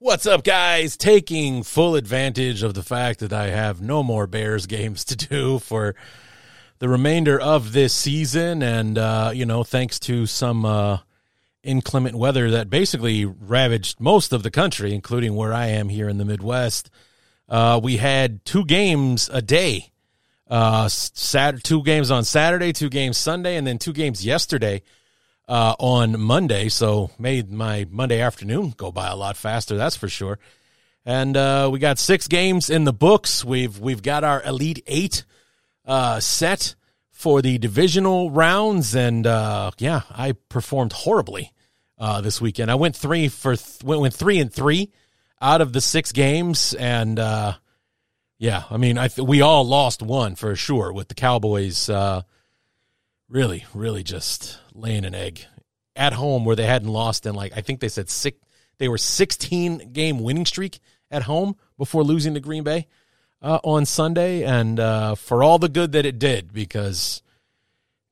What's up, guys? Taking full advantage of the fact that I have no more Bears games to do for the remainder of this season. And, uh, you know, thanks to some uh, inclement weather that basically ravaged most of the country, including where I am here in the Midwest, uh, we had two games a day. Uh, Saturday, two games on Saturday, two games Sunday, and then two games yesterday uh, on Monday. So made my Monday afternoon go by a lot faster. That's for sure. And uh, we got six games in the books. We've we've got our Elite Eight uh, set for the divisional rounds, and uh, yeah, I performed horribly uh, this weekend. I went three for th- went, went three and three out of the six games, and uh, yeah, I mean, I th- we all lost one for sure with the Cowboys. Really, really just laying an egg at home where they hadn't lost in like I think they said six. They were 16 game winning streak at home before losing to Green Bay uh, on Sunday, and uh, for all the good that it did, because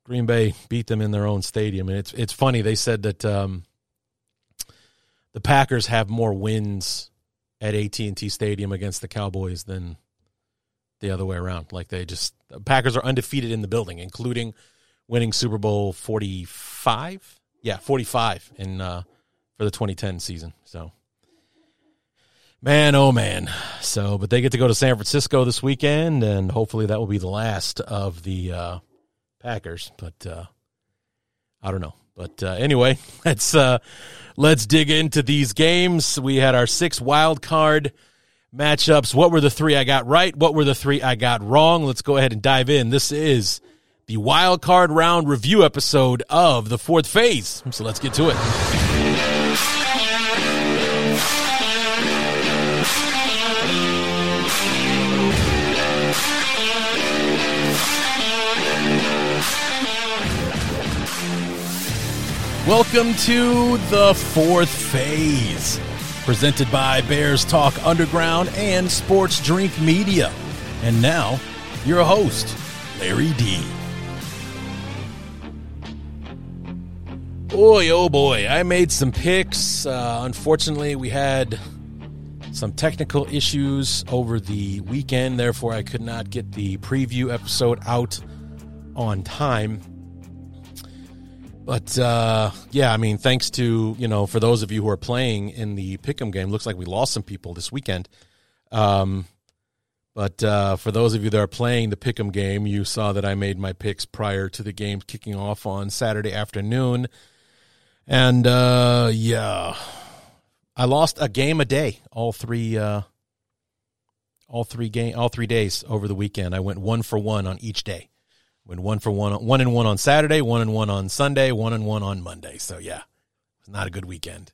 Green Bay beat them in their own stadium, and it's it's funny they said that um, the Packers have more wins at AT and T Stadium against the Cowboys than the other way around. Like they just the Packers are undefeated in the building, including winning Super Bowl forty five. Yeah, forty five in uh, for the twenty ten season. So man, oh man. So, but they get to go to San Francisco this weekend, and hopefully that will be the last of the uh, Packers. But uh, I don't know. But uh, anyway, let's uh, let's dig into these games. We had our six wild card matchups. What were the three I got right? What were the three I got wrong? Let's go ahead and dive in. This is the wild card round review episode of the fourth phase. So let's get to it. Welcome to the fourth phase, presented by Bears Talk Underground and Sports Drink Media. And now, your host, Larry D. Boy, oh boy, I made some picks. Uh, unfortunately, we had some technical issues over the weekend, therefore, I could not get the preview episode out on time. But uh, yeah, I mean, thanks to you know, for those of you who are playing in the Pick'em game, looks like we lost some people this weekend. Um, but uh, for those of you that are playing the Pick'em game, you saw that I made my picks prior to the game kicking off on Saturday afternoon, and uh, yeah, I lost a game a day, all three, uh, all three game, all three days over the weekend. I went one for one on each day. Went one for one, one and one on Saturday, one and one on Sunday, one and one on Monday. So yeah, it's not a good weekend.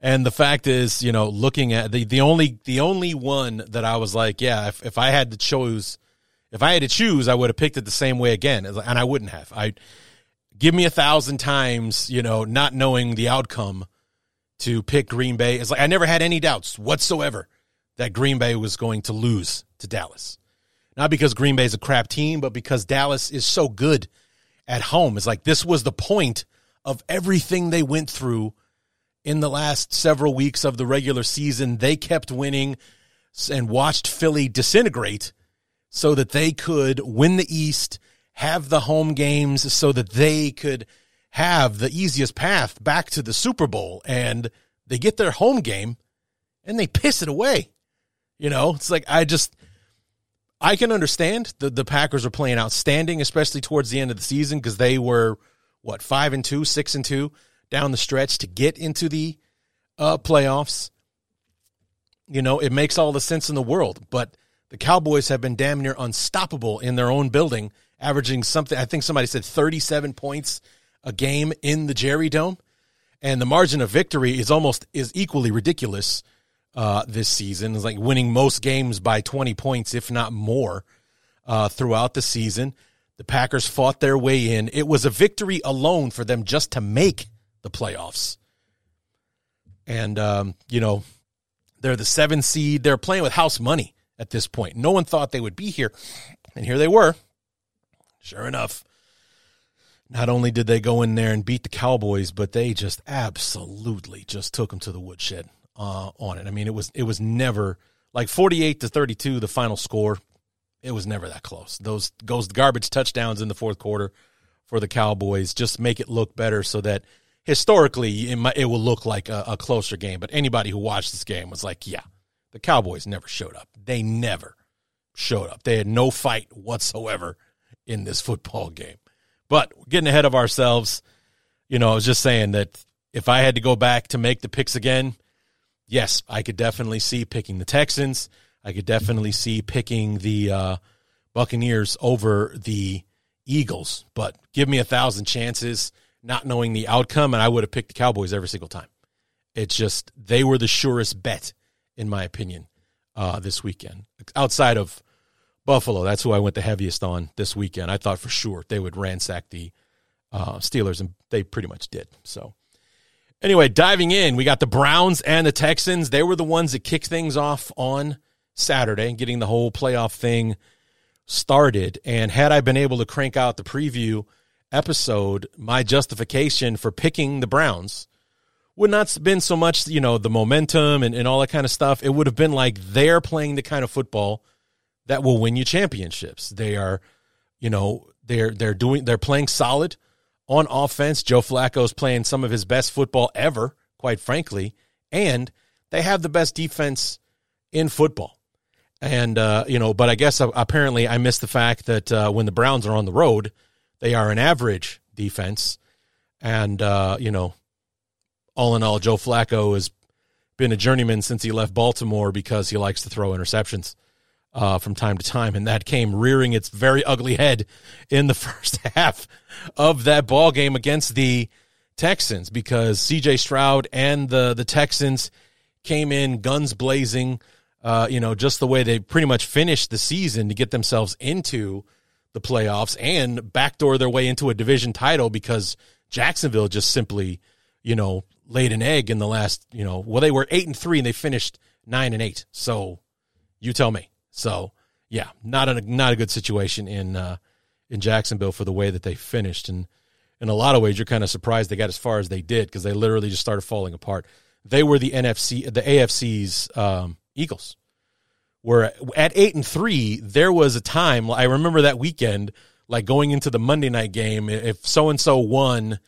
And the fact is, you know, looking at the the only the only one that I was like, yeah, if if I had to choose, if I had to choose, I would have picked it the same way again, and I wouldn't have. I give me a thousand times, you know, not knowing the outcome to pick Green Bay. It's like I never had any doubts whatsoever that Green Bay was going to lose to Dallas. Not because Green Bay is a crap team, but because Dallas is so good at home. It's like this was the point of everything they went through in the last several weeks of the regular season. They kept winning and watched Philly disintegrate so that they could win the East, have the home games so that they could have the easiest path back to the Super Bowl. And they get their home game and they piss it away. You know, it's like I just I can understand the the Packers are playing outstanding, especially towards the end of the season because they were what five and two, six and two down the stretch to get into the uh, playoffs. You know, it makes all the sense in the world. But the Cowboys have been damn near unstoppable in their own building, averaging something. I think somebody said thirty-seven points a game in the Jerry Dome, and the margin of victory is almost is equally ridiculous uh, this season. It's like winning most games by 20 points, if not more, uh, throughout the season. The Packers fought their way in. It was a victory alone for them just to make the playoffs. And, um, you know, they're the seven seed. They're playing with house money at this point. No one thought they would be here. And here they were. Sure enough. Not only did they go in there and beat the Cowboys, but they just absolutely just took them to the woodshed uh, on it. I mean, it was it was never like forty eight to thirty two, the final score. It was never that close. Those goes garbage touchdowns in the fourth quarter for the Cowboys just make it look better, so that historically it, might, it will look like a, a closer game. But anybody who watched this game was like, yeah, the Cowboys never showed up. They never showed up. They had no fight whatsoever in this football game. But getting ahead of ourselves, you know, I was just saying that if I had to go back to make the picks again, yes, I could definitely see picking the Texans. I could definitely see picking the uh, Buccaneers over the Eagles. But give me a thousand chances, not knowing the outcome, and I would have picked the Cowboys every single time. It's just they were the surest bet, in my opinion, uh, this weekend. Outside of Buffalo, that's who I went the heaviest on this weekend. I thought for sure they would ransack the uh, Steelers, and they pretty much did. So, anyway, diving in, we got the Browns and the Texans. They were the ones that kicked things off on Saturday, and getting the whole playoff thing started. And had I been able to crank out the preview episode, my justification for picking the Browns would not have been so much, you know, the momentum and, and all that kind of stuff. It would have been like they're playing the kind of football – that will win you championships. They are, you know, they're they're doing they're playing solid on offense. Joe Flacco's playing some of his best football ever, quite frankly, and they have the best defense in football. And uh, you know, but I guess uh, apparently I missed the fact that uh, when the Browns are on the road, they are an average defense, and uh, you know, all in all, Joe Flacco has been a journeyman since he left Baltimore because he likes to throw interceptions uh, from time to time, and that came rearing its very ugly head in the first half of that ball game against the Texans because C.J. Stroud and the the Texans came in guns blazing. Uh, you know, just the way they pretty much finished the season to get themselves into the playoffs and backdoor their way into a division title because Jacksonville just simply, you know, laid an egg in the last, you know, well they were eight and three and they finished nine and eight. So you tell me. So yeah, not a not a good situation in uh, in Jacksonville for the way that they finished, and in a lot of ways, you're kind of surprised they got as far as they did because they literally just started falling apart. They were the NFC, the AFC's um, Eagles. Where at eight and three, there was a time I remember that weekend, like going into the Monday night game. If so and so won,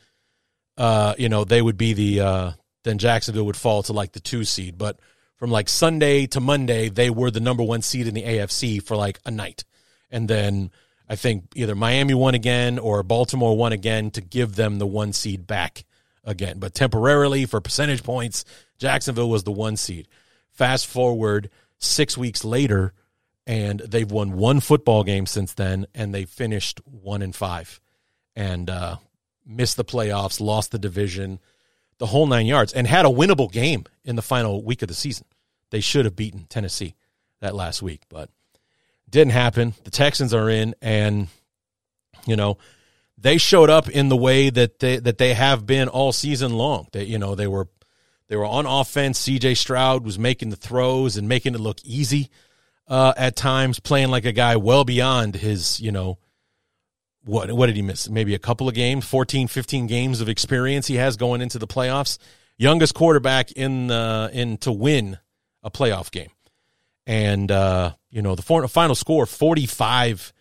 uh, you know, they would be the uh, then Jacksonville would fall to like the two seed, but from like Sunday to Monday, they were the number one seed in the AFC for like a night. And then I think either Miami won again or Baltimore won again to give them the one seed back again. But temporarily, for percentage points, Jacksonville was the one seed. Fast forward six weeks later, and they've won one football game since then, and they finished one and five and uh, missed the playoffs, lost the division the whole nine yards and had a winnable game in the final week of the season. They should have beaten Tennessee that last week, but didn't happen. The Texans are in, and you know they showed up in the way that they that they have been all season long. That you know they were they were on offense. C.J. Stroud was making the throws and making it look easy uh, at times, playing like a guy well beyond his you know what what did he miss? Maybe a couple of games, 14, 15 games of experience he has going into the playoffs. Youngest quarterback in the in to win a playoff game. And uh, you know, the final score 45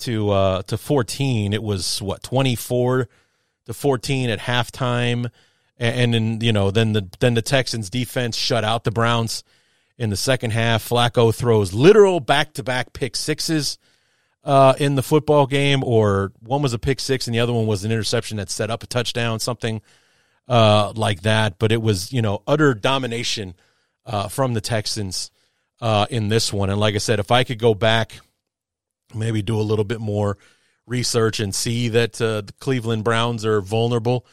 to uh to 14. It was what 24 to 14 at halftime and then you know, then the then the Texans defense shut out the Browns in the second half. Flacco throws literal back-to-back pick sixes uh, in the football game, or one was a pick six and the other one was an interception that set up a touchdown, something uh, like that. But it was, you know, utter domination uh, from the Texans uh, in this one. And like I said, if I could go back, maybe do a little bit more research and see that uh, the Cleveland Browns are vulnerable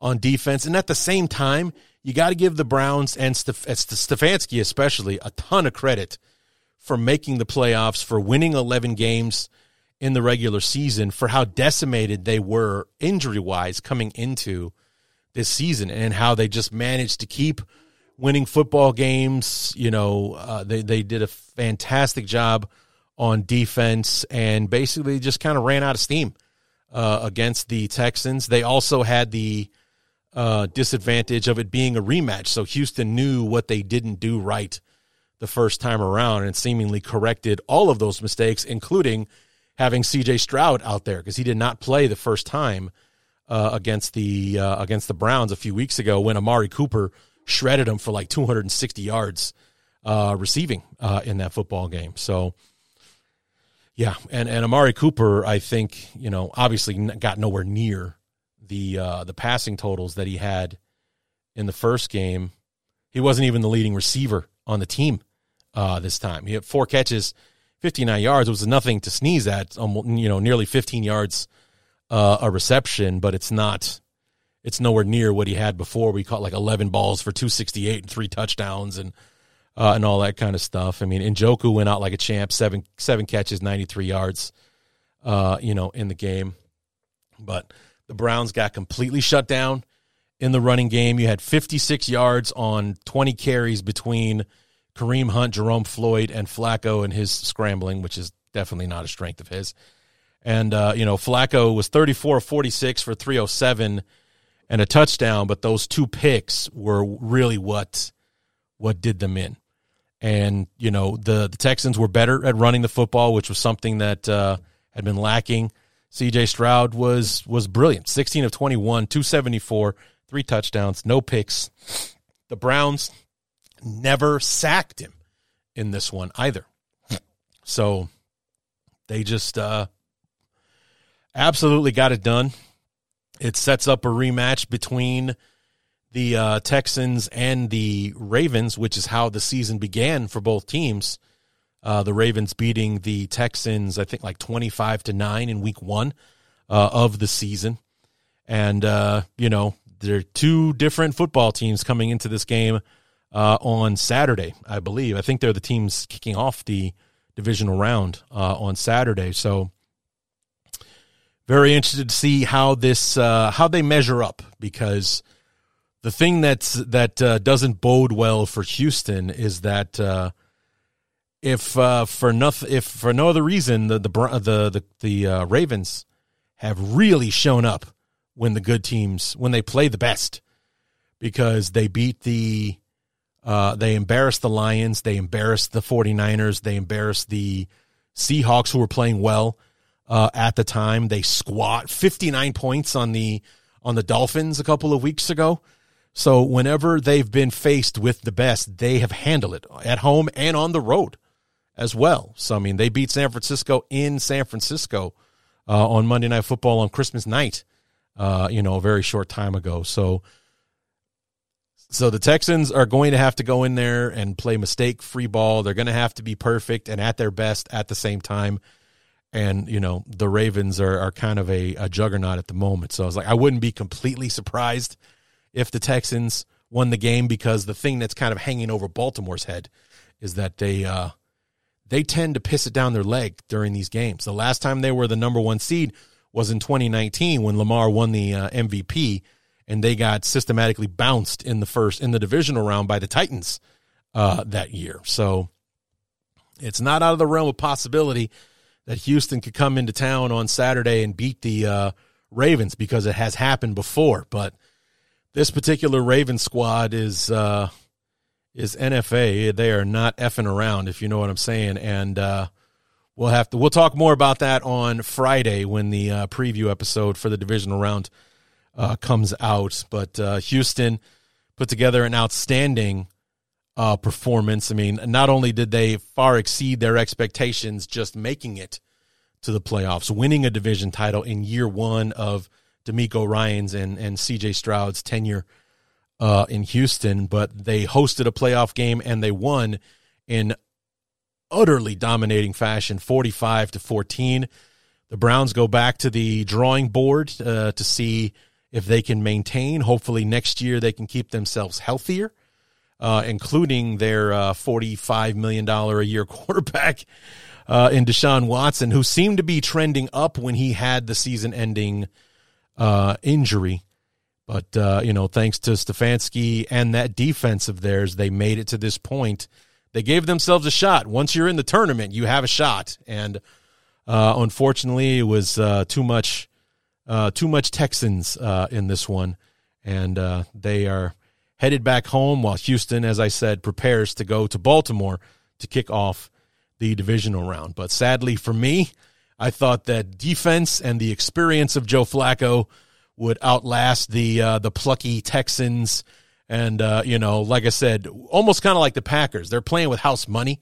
on defense. And at the same time, you got to give the Browns and Stef- Stefanski especially a ton of credit for making the playoffs, for winning 11 games in the regular season, for how decimated they were injury wise coming into this season, and how they just managed to keep winning football games. You know, uh, they they did a fantastic job on defense and basically just kind of ran out of steam uh, against the Texans. They also had the uh, disadvantage of it being a rematch. So Houston knew what they didn't do right the first time around and seemingly corrected all of those mistakes, including having CJ Stroud out there because he did not play the first time uh, against the uh, against the Browns a few weeks ago when Amari Cooper shredded him for like 260 yards uh, receiving uh, in that football game. So. Yeah, and, and Amari Cooper, I think, you know, obviously got nowhere near the uh, the passing totals that he had in the first game, he wasn't even the leading receiver on the team uh, this time. He had four catches, 59 yards. It was nothing to sneeze at. Um, you know, nearly 15 yards uh, a reception, but it's not. It's nowhere near what he had before. We caught like 11 balls for 268 and three touchdowns and uh, and all that kind of stuff. I mean, Njoku went out like a champ, seven seven catches, 93 yards. Uh, you know, in the game, but the Browns got completely shut down in the running game. You had 56 yards on 20 carries between Kareem Hunt, Jerome Floyd, and Flacco and his scrambling, which is definitely not a strength of his. And, uh, you know, Flacco was 34 46 for 307 and a touchdown, but those two picks were really what what did them in. And, you know, the, the Texans were better at running the football, which was something that uh, had been lacking CJ Stroud was was brilliant. 16 of 21, 274, three touchdowns, no picks. The Browns never sacked him in this one either. So they just uh, absolutely got it done. It sets up a rematch between the uh, Texans and the Ravens, which is how the season began for both teams. Uh, the Ravens beating the Texans, I think, like twenty-five to nine in Week One uh, of the season, and uh, you know there are two different football teams coming into this game uh, on Saturday, I believe. I think they're the teams kicking off the divisional round uh, on Saturday, so very interested to see how this uh, how they measure up because the thing that's that doesn't bode well for Houston is that if uh, for nothing, if for no other reason, the the the the, the uh, Ravens have really shown up when the good teams when they play the best because they beat the uh, they embarrassed the Lions, they embarrassed the 49ers, they embarrassed the Seahawks who were playing well uh, at the time. They squat 59 points on the on the Dolphins a couple of weeks ago. So whenever they've been faced with the best, they have handled it at home and on the road as well. So I mean, they beat San Francisco in San Francisco uh, on Monday Night Football on Christmas night. Uh, you know, a very short time ago. So, so the Texans are going to have to go in there and play mistake free ball. They're going to have to be perfect and at their best at the same time. And you know, the Ravens are are kind of a, a juggernaut at the moment. So I was like, I wouldn't be completely surprised if the Texans won the game because the thing that's kind of hanging over Baltimore's head is that they uh, they tend to piss it down their leg during these games. The last time they were the number one seed was in 2019 when Lamar won the uh, MVP and they got systematically bounced in the first in the divisional round by the Titans uh, that year. So it's not out of the realm of possibility that Houston could come into town on Saturday and beat the uh, Ravens because it has happened before. But this particular Raven squad is uh, is NFA. They are not effing around, if you know what I'm saying. And uh, we'll have to we'll talk more about that on Friday when the uh, preview episode for the divisional round uh, comes out. But uh, Houston put together an outstanding uh, performance. I mean, not only did they far exceed their expectations, just making it to the playoffs, winning a division title in year one of DeMeco Ryans and and C.J. Stroud's tenure uh, in Houston, but they hosted a playoff game and they won in utterly dominating fashion, 45 to 14. The Browns go back to the drawing board uh, to see if they can maintain. Hopefully, next year they can keep themselves healthier, uh, including their uh, $45 million a year quarterback uh, in Deshaun Watson, who seemed to be trending up when he had the season ending uh, injury. But, uh, you know, thanks to Stefanski and that defense of theirs, they made it to this point. They gave themselves a shot. Once you're in the tournament, you have a shot. And uh, unfortunately, it was too much, too much Texans in this one, and they are headed back home while Houston, as I said, prepares to go to Baltimore to kick off the divisional round. But sadly for me, I thought that defense and the experience of Joe Flacco would outlast the uh, the plucky Texans. And uh, you know, like I said, almost kind of like the Packers. They're playing with house money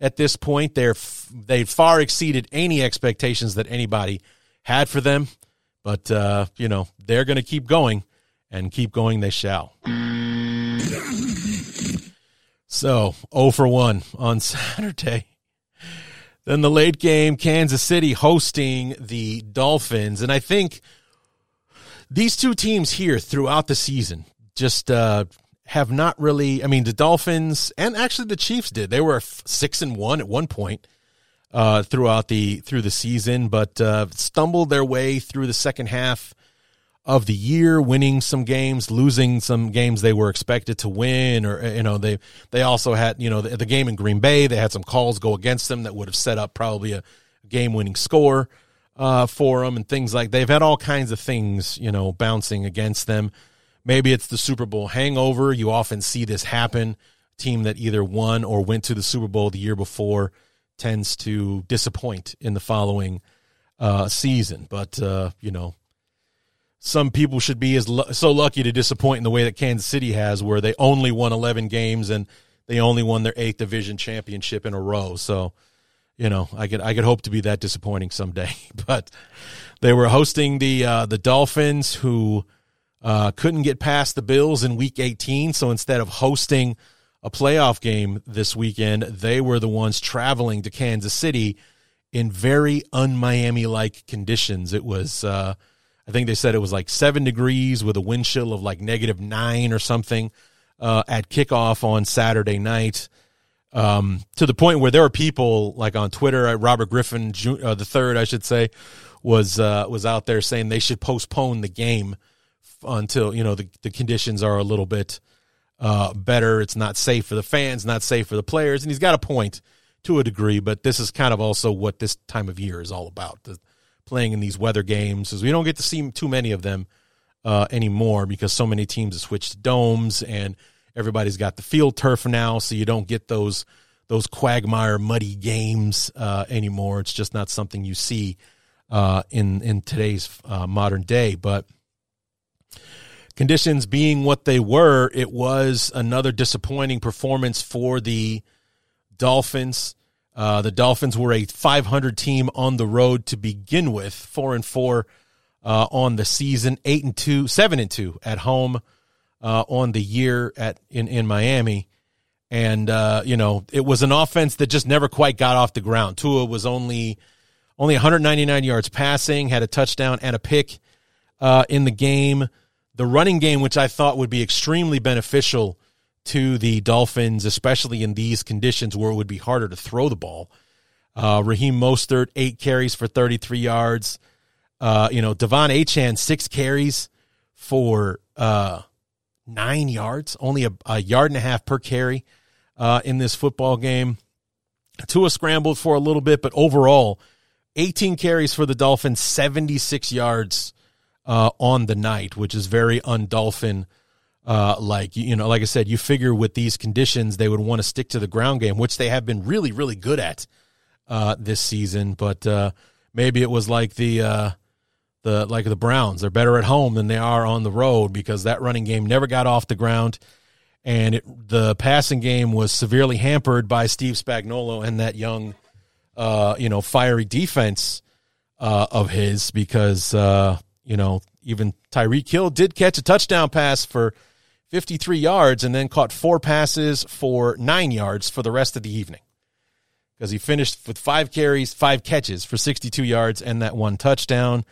at this point. They're they far exceeded any expectations that anybody had for them. But uh, you know, they're going to keep going, and keep going they shall. So, 0 for 1 on Saturday. Then the late game, Kansas City hosting the Dolphins. And I think these two teams here throughout the season just uh, have not really. I mean, the Dolphins and actually the Chiefs did. They were six and one at one point uh, throughout the through the season, but uh, stumbled their way through the second half of the year, winning some games, losing some games they were expected to win, or you know they they also had you know the, the game in Green Bay they had some calls go against them that would have set up probably a game winning score uh, for them and things like they've had all kinds of things you know bouncing against them. Maybe it's the Super Bowl hangover. You often see this happen. Team that either won or went to the Super Bowl the year before tends to disappoint in the following uh, season. But uh, you know, some people should be as so lucky to disappoint in the way that Kansas City has, where they only won 11 games and they only won their eighth division championship in a row. So, you know, I could I could hope to be that disappointing someday. But they were hosting the uh, the Dolphins, who uh, couldn't get past the Bills in Week 18. So instead of hosting a playoff game this weekend, they were the ones traveling to Kansas City in very un Miami like conditions. It was. Uh, I think they said it was like seven degrees with a wind chill of like negative nine or something uh, at kickoff on Saturday night. Um, to the point where there were people like on Twitter, uh, Robert Griffin uh, the third, I should say, was uh, was out there saying they should postpone the game until you know the, the conditions are a little bit uh, better. It's not safe for the fans, not safe for the players, and he's got a point to a degree. But this is kind of also what this time of year is all about. The, playing in these weather games because we don't get to see too many of them uh, anymore because so many teams have switched to domes and everybody's got the field turf now, so you don't get those those quagmire muddy games uh, anymore. It's just not something you see uh, in in today's uh, modern day. But conditions being what they were, it was another disappointing performance for the Dolphins. Uh, the Dolphins were a 500 team on the road to begin with, four and four uh, on the season, eight and two, seven and two at home uh, on the year at in in Miami, and uh, you know it was an offense that just never quite got off the ground. Tua was only only 199 yards passing, had a touchdown and a pick uh, in the game. The running game, which I thought would be extremely beneficial to the Dolphins, especially in these conditions where it would be harder to throw the ball. Uh, Raheem Mostert, eight carries for 33 yards. Uh, you know, De'Von Achane, six carries for uh, nine yards, only a, a, yard and a half per carry uh, in this football game. Tua scrambled for a little bit, but overall, 18 carries for the Dolphins, 76 yards uh, on the night, which is very undolphin uh, like you know, like I said, you figure with these conditions they would want to stick to the ground game, which they have been really, really good at uh, this season. But uh, maybe it was like the uh, the like the Browns; they're better at home than they are on the road because that running game never got off the ground, and it, the passing game was severely hampered by Steve Spagnuolo and that young, uh, you know, fiery defense uh, of his because you know even Tyreek Hill did catch a touchdown pass for 53 yards and then caught four passes for nine yards for the rest of the evening because he finished with five carries, five catches for 62 yards and that one touchdown.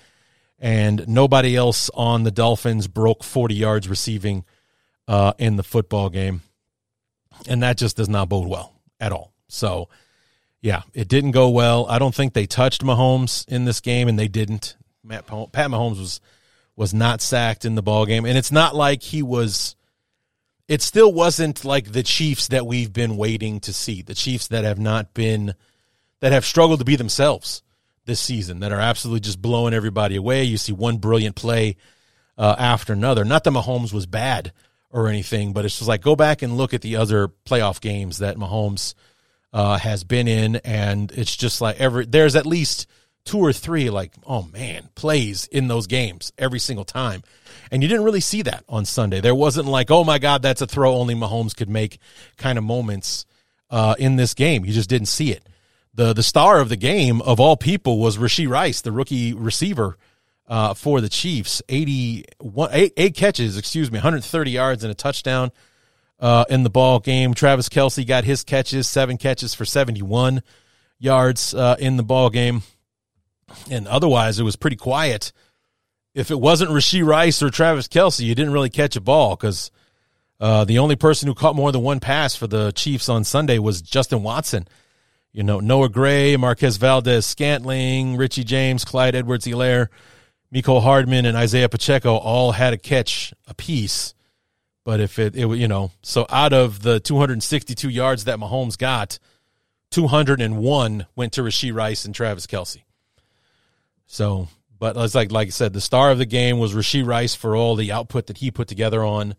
and nobody else on the Dolphins broke 40 yards receiving uh, in the football game. And that just does not bode well at all. So, yeah, it didn't go well. I don't think they touched Mahomes in this game, and they didn't. Matt, Pat Mahomes was was not sacked in the ball game, and it's not like he was. It still wasn't like the Chiefs that we've been waiting to see. The Chiefs that have not been, that have struggled to be themselves this season, that are absolutely just blowing everybody away. You see one brilliant play uh, after another. Not that Mahomes was bad or anything, but it's just like go back and look at the other playoff games that Mahomes uh, has been in, and it's just like every there's at least two or three like oh man plays in those games every single time, and you didn't really see that on Sunday. There wasn't like oh my god that's a throw only Mahomes could make kind of moments uh, in this game. You just didn't see it. the The star of the game of all people was Rashee Rice, the rookie receiver. Uh, for the Chiefs, 81, eight, eight catches, excuse me, 130 yards and a touchdown uh, in the ball game. Travis Kelce got his catches, seven catches for 71 yards uh, in the ball game. And otherwise, it was pretty quiet. If it wasn't Rashee Rice or Travis Kelce, you didn't really catch a ball because uh, the only person who caught more than one pass for the Chiefs on Sunday was Justin Watson. You know, Noah Gray, Marquez Valdes Scantling, Richie James, Clyde Edwards Helaire, Mecole Hardman, and Isaiah Pacheco all had a catch apiece. But if it, it you know, so out of the 262 yards that Mahomes got, 201 went to Rashee Rice and Travis Kelce. So, but it's like like I said, the star of the game was Rashee Rice for all the output that he put together on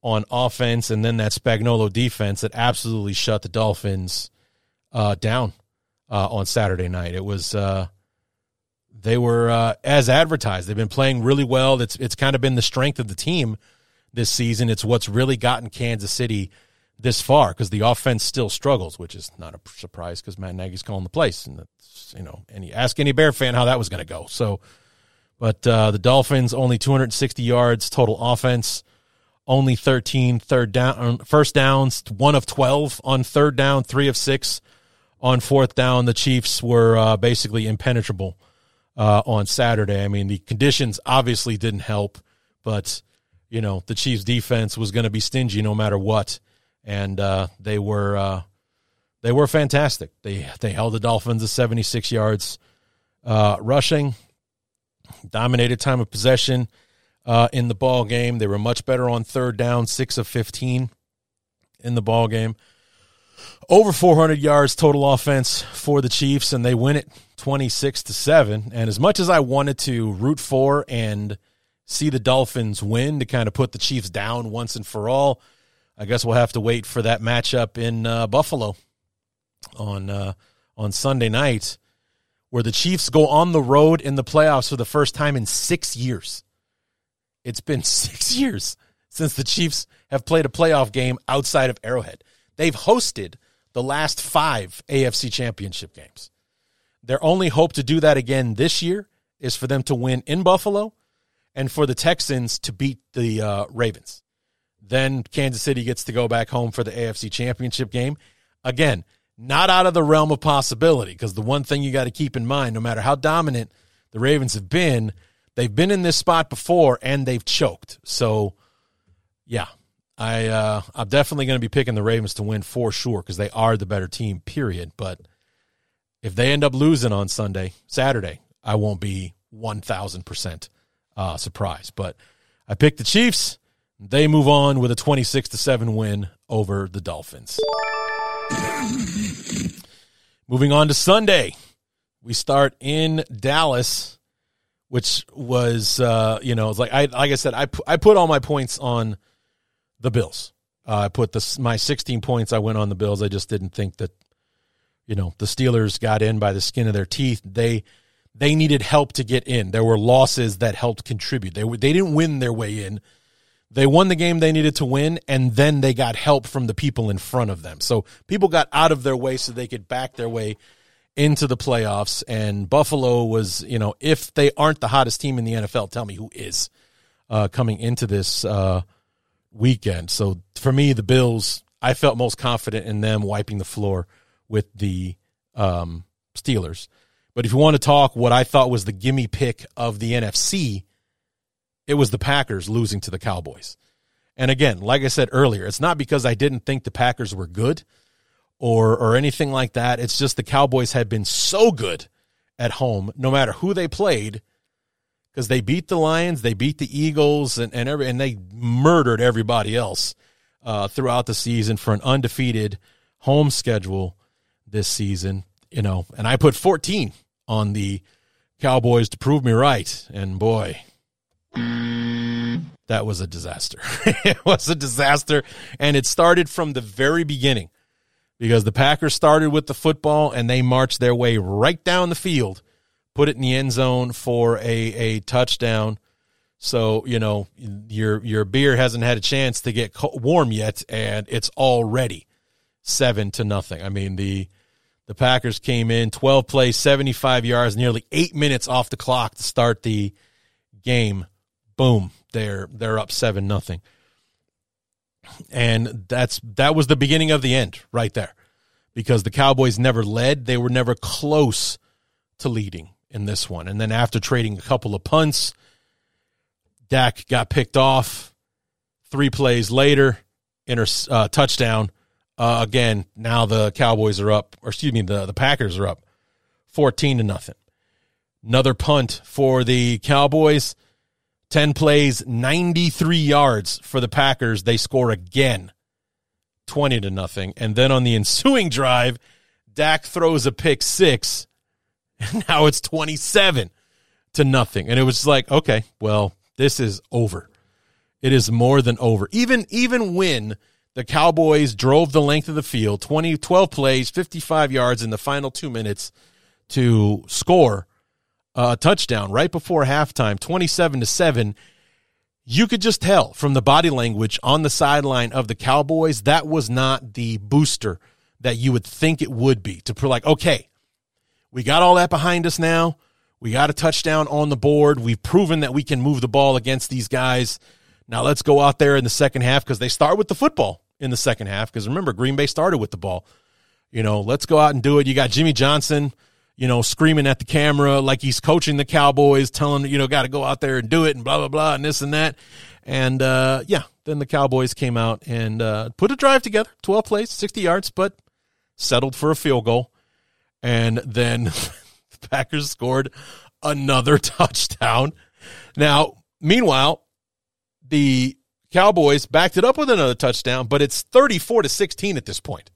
on offense, and then that Spagnuolo defense that absolutely shut the Dolphins uh, down uh, on Saturday night. It was uh, they were uh, as advertised. They've been playing really well. It's it's kind of been the strength of the team this season. It's what's really gotten Kansas City this far because the offense still struggles, which is not a surprise because Matt Nagy's calling the place, and you know, and you ask any Bear fan how that was going to go. So, but uh, the Dolphins only 260 yards total offense, only 13 third down um, first downs, one of 12 on third down, three of six on fourth down. The Chiefs were uh, basically impenetrable uh, on Saturday. I mean, the conditions obviously didn't help, but you know the Chiefs defense was going to be stingy no matter what, and uh, they were uh, they were fantastic. They they held the Dolphins to 76 yards uh, rushing, dominated time of possession uh, in the ball game. They were much better on third down, six of 15 in the ball game. Over 400 yards total offense for the Chiefs, and they win it 26 to seven. And as much as I wanted to root for and see the Dolphins win to kind of put the Chiefs down once and for all. I guess we'll have to wait for that matchup in uh, Buffalo on uh, on Sunday night, where the Chiefs go on the road in the playoffs for the first time in six years. It's been six years since the Chiefs have played a playoff game outside of Arrowhead. They've hosted the last five AFC championship games. Their only hope to do that again this year is for them to win in Buffalo and for the Texans to beat the uh, Ravens. Then Kansas City gets to go back home for the AFC Championship game. Again, not out of the realm of possibility because the one thing you got to keep in mind, no matter how dominant the Ravens have been, they've been in this spot before and they've choked. So, yeah, I uh, I'm definitely going to be picking the Ravens to win for sure because they are the better team. Period. But if they end up losing on Sunday, Saturday, I won't be one thousand percent surprised. But I picked the Chiefs. They move on with a 26 to 7 win over the Dolphins. Moving on to Sunday, we start in Dallas, which was uh, you know, like I like I said, I I put all my points on the Bills. Uh, I put the my 16 points I went on the Bills. I just didn't think that you know the Steelers got in by the skin of their teeth. They they needed help to get in. There were losses that helped contribute. They they didn't win their way in. They won the game they needed to win, and then they got help from the people in front of them. So people got out of their way so they could back their way into the playoffs. And Buffalo was, you know, if they aren't the hottest team in the NFL, tell me who is uh, coming into this uh, weekend. So for me, the Bills, I felt most confident in them wiping the floor with the um, Steelers. But if you want to talk what I thought was the gimme pick of the NFC, it was the Packers losing to the Cowboys. And again, like I said earlier, it's not because I didn't think the Packers were good or or anything like that. It's just the Cowboys had been so good at home, no matter who they played, because they beat the Lions, they beat the Eagles, and and, every, and they murdered everybody else uh, throughout the season for an undefeated home schedule this season. You know, and I put 14 on the Cowboys to prove me right, and boy, that was a disaster. it was a disaster, and it started from the very beginning because the Packers started with the football and they marched their way right down the field, put it in the end zone for a, a touchdown. So, you know, your your beer hasn't had a chance to get warm yet and it's already 7 to nothing. I mean, the the Packers came in 12 plays, 75 yards, nearly 8 minutes off the clock to start the game. Boom, they're they're up 7 nothing and that's that was the beginning of the end right there because the Cowboys never led, they were never close to leading in this one. And then after trading a couple of punts, Dak got picked off. Three plays later, inter uh, touchdown. Uh, again, now the Cowboys are up, or excuse me, the the Packers are up, fourteen to nothing. Another punt for the Cowboys. 10 plays, 93 yards for the Packers. They score again, 20 to nothing. And then on the ensuing drive, Dak throws a pick six. And now it's 27 to nothing. And it was like, okay, well, this is over. It is more than over. Even even when the Cowboys drove the length of the field, 20 12 plays, 55 yards in the final 2 minutes to score a touchdown right before halftime, 27 to 7. You could just tell from the body language on the sideline of the Cowboys that was not the booster that you would think it would be to put like, okay, we got all that behind us now. We got a touchdown on the board. We've proven that we can move the ball against these guys. Now let's go out there in the second half because they start with the football in the second half. Because remember, Green Bay started with the ball. You know, let's go out and do it. You got Jimmy Johnson you know, screaming at the camera like he's coaching the Cowboys, telling you know, got to go out there and do it, and blah blah blah, and this and that. And uh, yeah, then the Cowboys came out and uh, put a drive together, twelve plays, sixty yards, but settled for a field goal. And then the Packers scored another touchdown. Now, meanwhile, the Cowboys backed it up with another touchdown, but it's 34 to 16 at this point.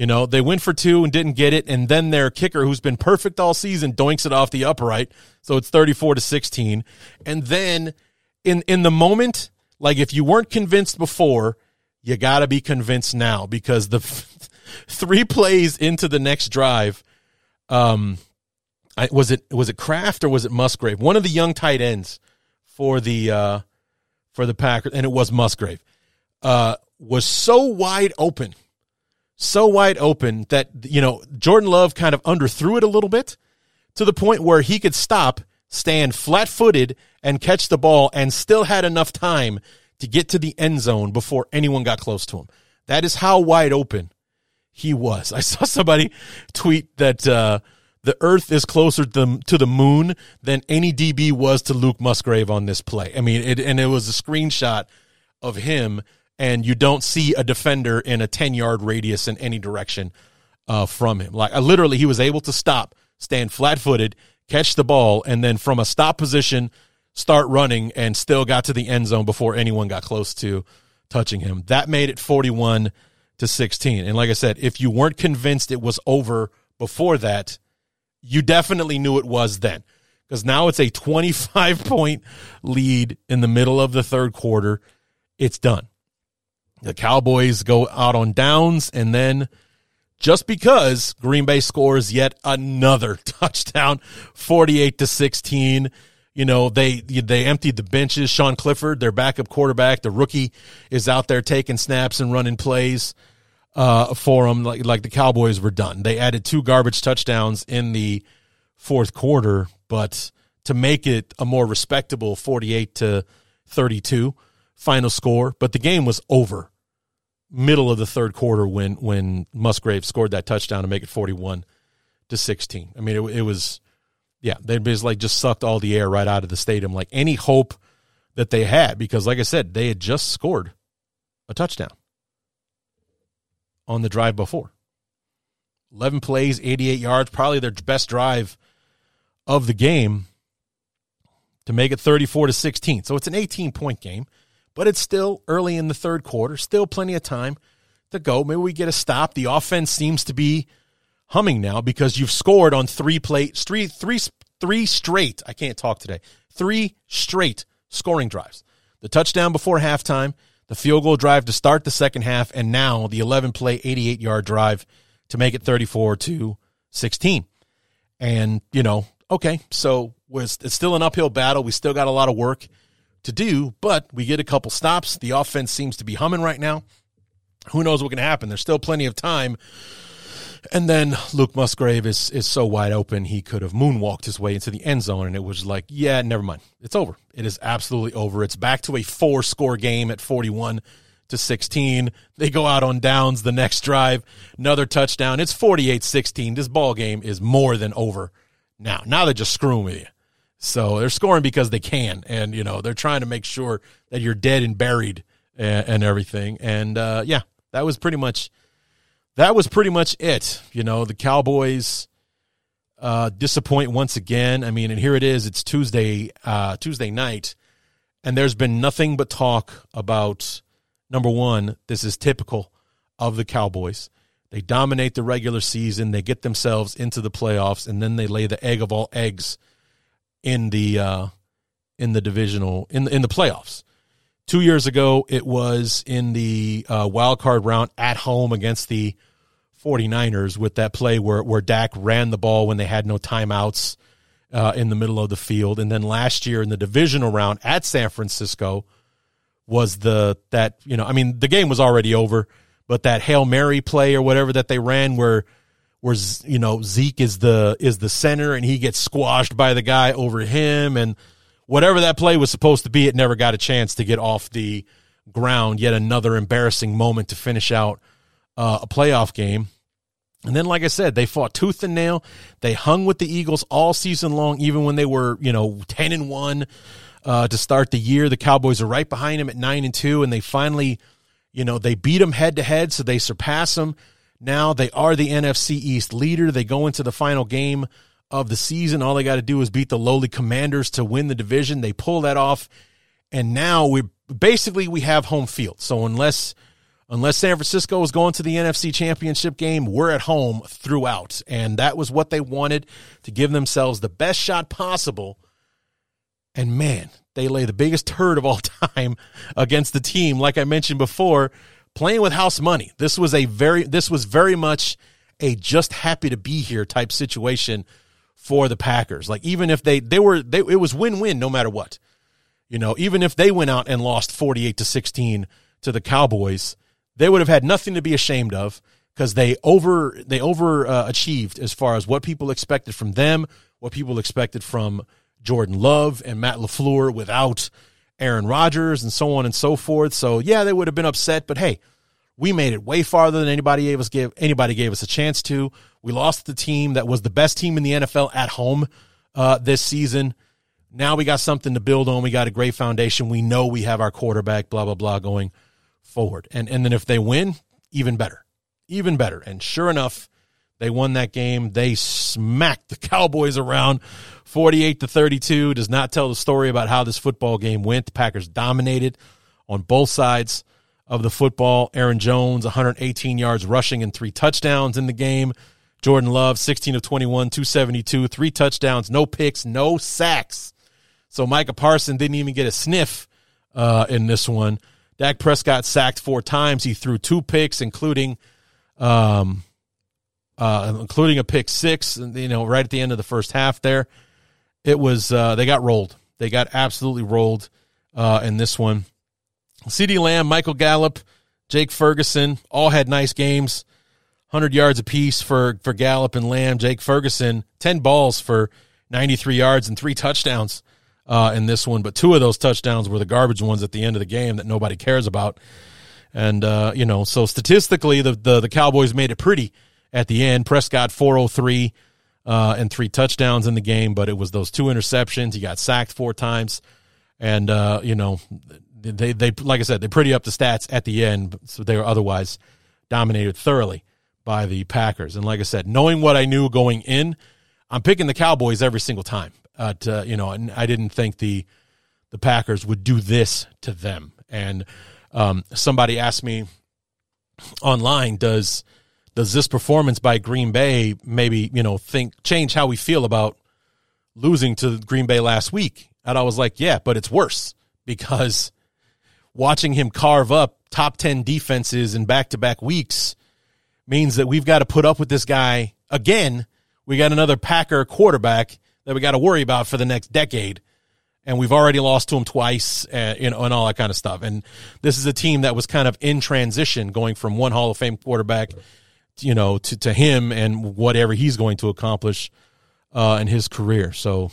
You know, they went for two and didn't get it, and then their kicker, who's been perfect all season, doinks it off the upright. So it's 34 to 16. And then in in the moment, like if you weren't convinced before, you got to be convinced now because the three plays into the next drive, um, I, was it was it Kraft or was it Musgrave? One of the young tight ends for the uh, for the Packers, and it was Musgrave, uh, was so wide open so wide open that, you know, Jordan Love kind of underthrew it a little bit to the point where he could stop, stand flat footed, and catch the ball and still had enough time to get to the end zone before anyone got close to him. That is how wide open he was. I saw somebody tweet that uh, the Earth is closer to, to the moon than any DB was to Luke Musgrave on this play. I mean, it, and it was a screenshot of him and you don't see a defender in a 10 yard radius in any direction uh, from him. Like, literally, he was able to stop, stand flat footed, catch the ball, and then from a stop position, start running and still got to the end zone before anyone got close to touching him. That made it 41 to 16. And like I said, if you weren't convinced it was over before that, you definitely knew it was then. Because now it's a 25 point lead in the middle of the third quarter. It's done. The Cowboys go out on downs, and then just because Green Bay scores yet another touchdown, 48 to 16. You know, they they emptied the benches. Sean Clifford, their backup quarterback, the rookie, is out there taking snaps and running plays uh, for them. Like like the Cowboys were done. They added two garbage touchdowns in the fourth quarter, but to make it a more respectable 48 to 32 final score, but the game was over middle of the third quarter when when Musgrave scored that touchdown to make it 41 to 16. I mean, it, it was, yeah, they basically like just sucked all the air right out of the stadium. Like any hope that they had, because like I said, they had just scored a touchdown on the drive before. 11 plays, 88 yards, probably their best drive of the game to make it 34 to 16. So it's an 18 point game, but it's still early in the third quarter, still plenty of time to go. Maybe we get a stop. The offense seems to be humming now because you've scored on three plate three three three straight. I can't talk today. Three straight scoring drives. The touchdown before halftime, the field goal drive to start the second half, and now the 11 play 88 yard drive to make it 34 to 16. And, you know, okay, so it's still an uphill battle. We still got a lot of work to do, but we get a couple stops. The offense seems to be humming right now. Who knows what can happen? There's still plenty of time and then Luke Musgrave is is so wide open he could have moonwalked his way into the end zone, and it was like, yeah, never mind, it's over. It is absolutely over. It's back to a four score game at forty one to 16. They go out on downs the next drive, another touchdown. It's 48-16. This ball game is more than over now. Now they're just screwing with you. So they're scoring because they can, and you know they're trying to make sure that you're dead and buried and, and everything. And uh, yeah, that was pretty much that was pretty much it. You know, the Cowboys uh, disappoint once again. I mean, and here it is. It's Tuesday, uh, Tuesday night, and there's been nothing but talk about number one. This is typical of the Cowboys. They dominate the regular season. They get themselves into the playoffs, and then they lay the egg of all eggs in the uh, in the divisional in the, in the playoffs. Two years ago, it was in the uh, wild card round at home against the 49ers with that play where, where Dak ran the ball when they had no timeouts uh, in the middle of the field. And then last year in the divisional round at San Francisco was the that you know I mean the game was already over, but that hail mary play or whatever that they ran where where you know Zeke is the is the center and he gets squashed by the guy over him and whatever that play was supposed to be, it never got a chance to get off the ground. Yet another embarrassing moment to finish out uh, a playoff game. And then, like I said, they fought tooth and nail. They hung with the Eagles all season long, even when they were, you know, ten and one uh, to start the year. The Cowboys are right behind them at nine and two, and they finally, you know, they beat them head to head, so they surpass them. Now they are the NFC East leader. They go into the final game of the season. All they got to do is beat the lowly Commanders to win the division. They pull that off, and now we basically we have home field. So unless unless San Francisco is going to the NFC Championship game, we're at home throughout, and that was what they wanted to give themselves the best shot possible. And man, they lay the biggest turd of all time against the team. Like I mentioned before, playing with house money. This was a very this was very much a just happy to be here type situation for the Packers. Like even if they they were they it was win-win no matter what. You know, even if they went out and lost 48 to 16 to the Cowboys, they would have had nothing to be ashamed of because they over they over uh, achieved as far as what people expected from them, what people expected from Jordan Love and Matt LaFleur without Aaron Rodgers and so on and so forth. So yeah, they would have been upset, but hey, we made it way farther than anybody gave us give anybody gave us a chance to. We lost the team that was the best team in the NFL at home uh, this season. Now we got something to build on. We got a great foundation. We know we have our quarterback, blah, blah, blah, going forward. And and then if they win, even better. Even better. And sure enough, they won that game. They smacked the Cowboys around 48 to 32. Does not tell the story about how this football game went. The Packers dominated on both sides of the football. Aaron Jones, 118 yards rushing and three touchdowns in the game. Jordan Love, 16 of 21, 272, three touchdowns, no picks, no sacks. So Micah Parson didn't even get a sniff uh, in this one. Dak Prescott sacked four times. He threw two picks, including um, uh, including a pick six, you know, right at the end of the first half there. It was uh, they got rolled. They got absolutely rolled uh, in this one. CeeDee Lamb, Michael Gallup, Jake Ferguson all had nice games. 100 yards apiece for, for Gallup and Lamb. Jake Ferguson, 10 balls for 93 yards and three touchdowns uh, in this one. But two of those touchdowns were the garbage ones at the end of the game that nobody cares about. And, uh, you know, so statistically, the, the, the Cowboys made it pretty at the end. Prescott, 403 uh, and three touchdowns in the game, but it was those two interceptions. He got sacked four times, and uh, you know they they like I said they pretty up the stats at the end, so they were otherwise dominated thoroughly by the Packers. And like I said, knowing what I knew going in, I'm picking the Cowboys every single time. Uh, you know, and I didn't think the the Packers would do this to them. And um, somebody asked me online, does does this performance by Green Bay maybe you know think change how we feel about losing to Green Bay last week? And I was like, yeah, but it's worse because watching him carve up top 10 defenses in back to back weeks means that we've got to put up with this guy again. We got another Packer quarterback that we got to worry about for the next decade. And we've already lost to him twice and, you know, and all that kind of stuff. And this is a team that was kind of in transition going from one Hall of Fame quarterback, you know, to, to him and whatever he's going to accomplish uh, in his career. So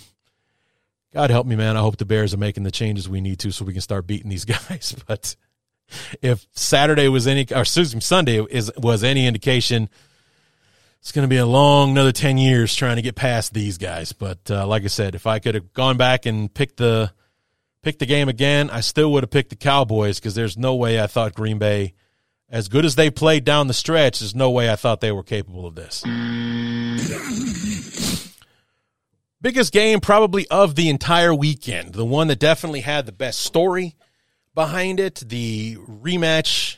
God help me, man. I hope the Bears are making the changes we need to so we can start beating these guys. But if Saturday was any, or excuse me, Sunday is was any indication, it's going to be a long another ten years trying to get past these guys. But uh, like I said, if I could have gone back and picked the picked the game again, I still would have picked the Cowboys because there's no way I thought Green Bay, as good as they played down the stretch, there's no way I thought they were capable of this. Biggest game probably of the entire weekend, the one that definitely had the best story behind it, the rematch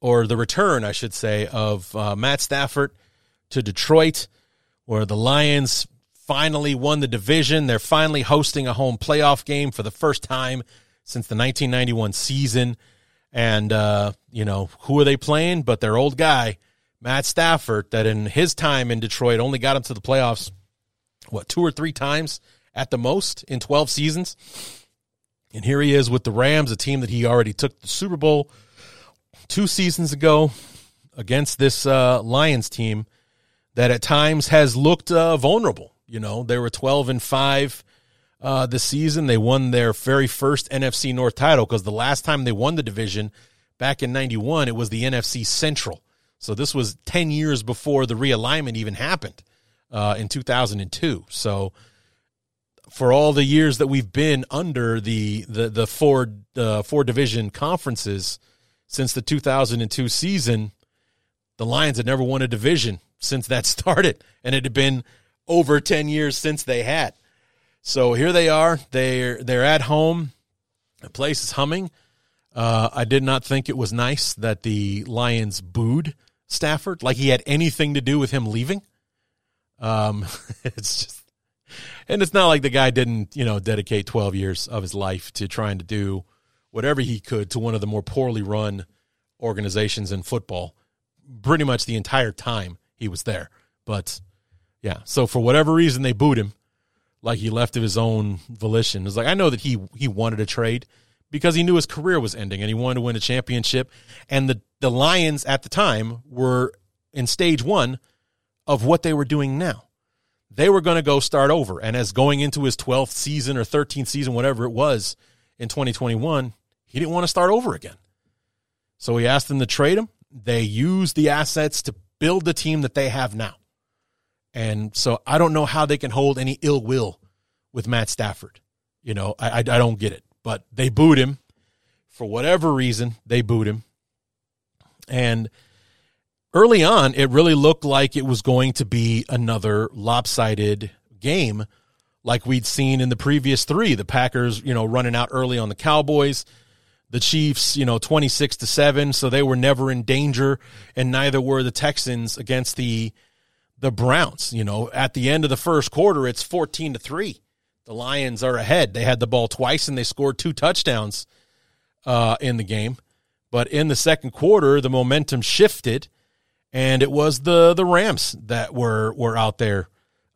or the return, I should say, of uh, Matt Stafford to Detroit, where the Lions finally won the division. They're finally hosting a home playoff game for the first time since the 1991 season. And, uh, you know, who are they playing? But their old guy, Matt Stafford, that in his time in Detroit only got him to the playoffs, what, two or three times at the most in 12 seasons. And here he is with the Rams, a team that he already took the Super Bowl two seasons ago against this uh, Lions team that at times has looked uh, vulnerable. You know, they were 12 and 5 uh, this season. They won their very first NFC North title because the last time they won the division back in 91, it was the NFC Central. So this was 10 years before the realignment even happened uh, in 2002. So for all the years that we've been under the the the four uh, four division conferences since the 2002 season, the Lions had never won a division since that started, and it had been over 10 years since they had. So here they are. They're they're at home. The place is humming. Uh, I did not think it was nice that the Lions booed Stafford, like he had anything to do with him leaving. Um, it's just and it's not like the guy didn't, you know, dedicate 12 years of his life to trying to do whatever he could to one of the more poorly run organizations in football pretty much the entire time he was there. But yeah, so for whatever reason they booed him like he left of his own volition. It's like I know that he he wanted a trade because he knew his career was ending and he wanted to win a championship and the the Lions at the time were in stage 1 of what they were doing now they were going to go start over. And as going into his 12th season or 13th season, whatever it was in 2021, he didn't want to start over again. So he asked them to trade him. They used the assets to build the team that they have now. And so I don't know how they can hold any ill will with Matt Stafford. You know, I, I, I don't get it. But they booed him for whatever reason. They booed him. And early on, it really looked like it was going to be another lopsided game like we'd seen in the previous three. The Packers, you know, running out early on the Cowboys, the Chiefs, you know, 26 to 7, so they were never in danger and neither were the Texans against the the Browns, you know, at the end of the first quarter it's 14 to 3. The Lions are ahead. They had the ball twice and they scored two touchdowns uh, in the game. But in the second quarter, the momentum shifted and it was the the Rams that were were out there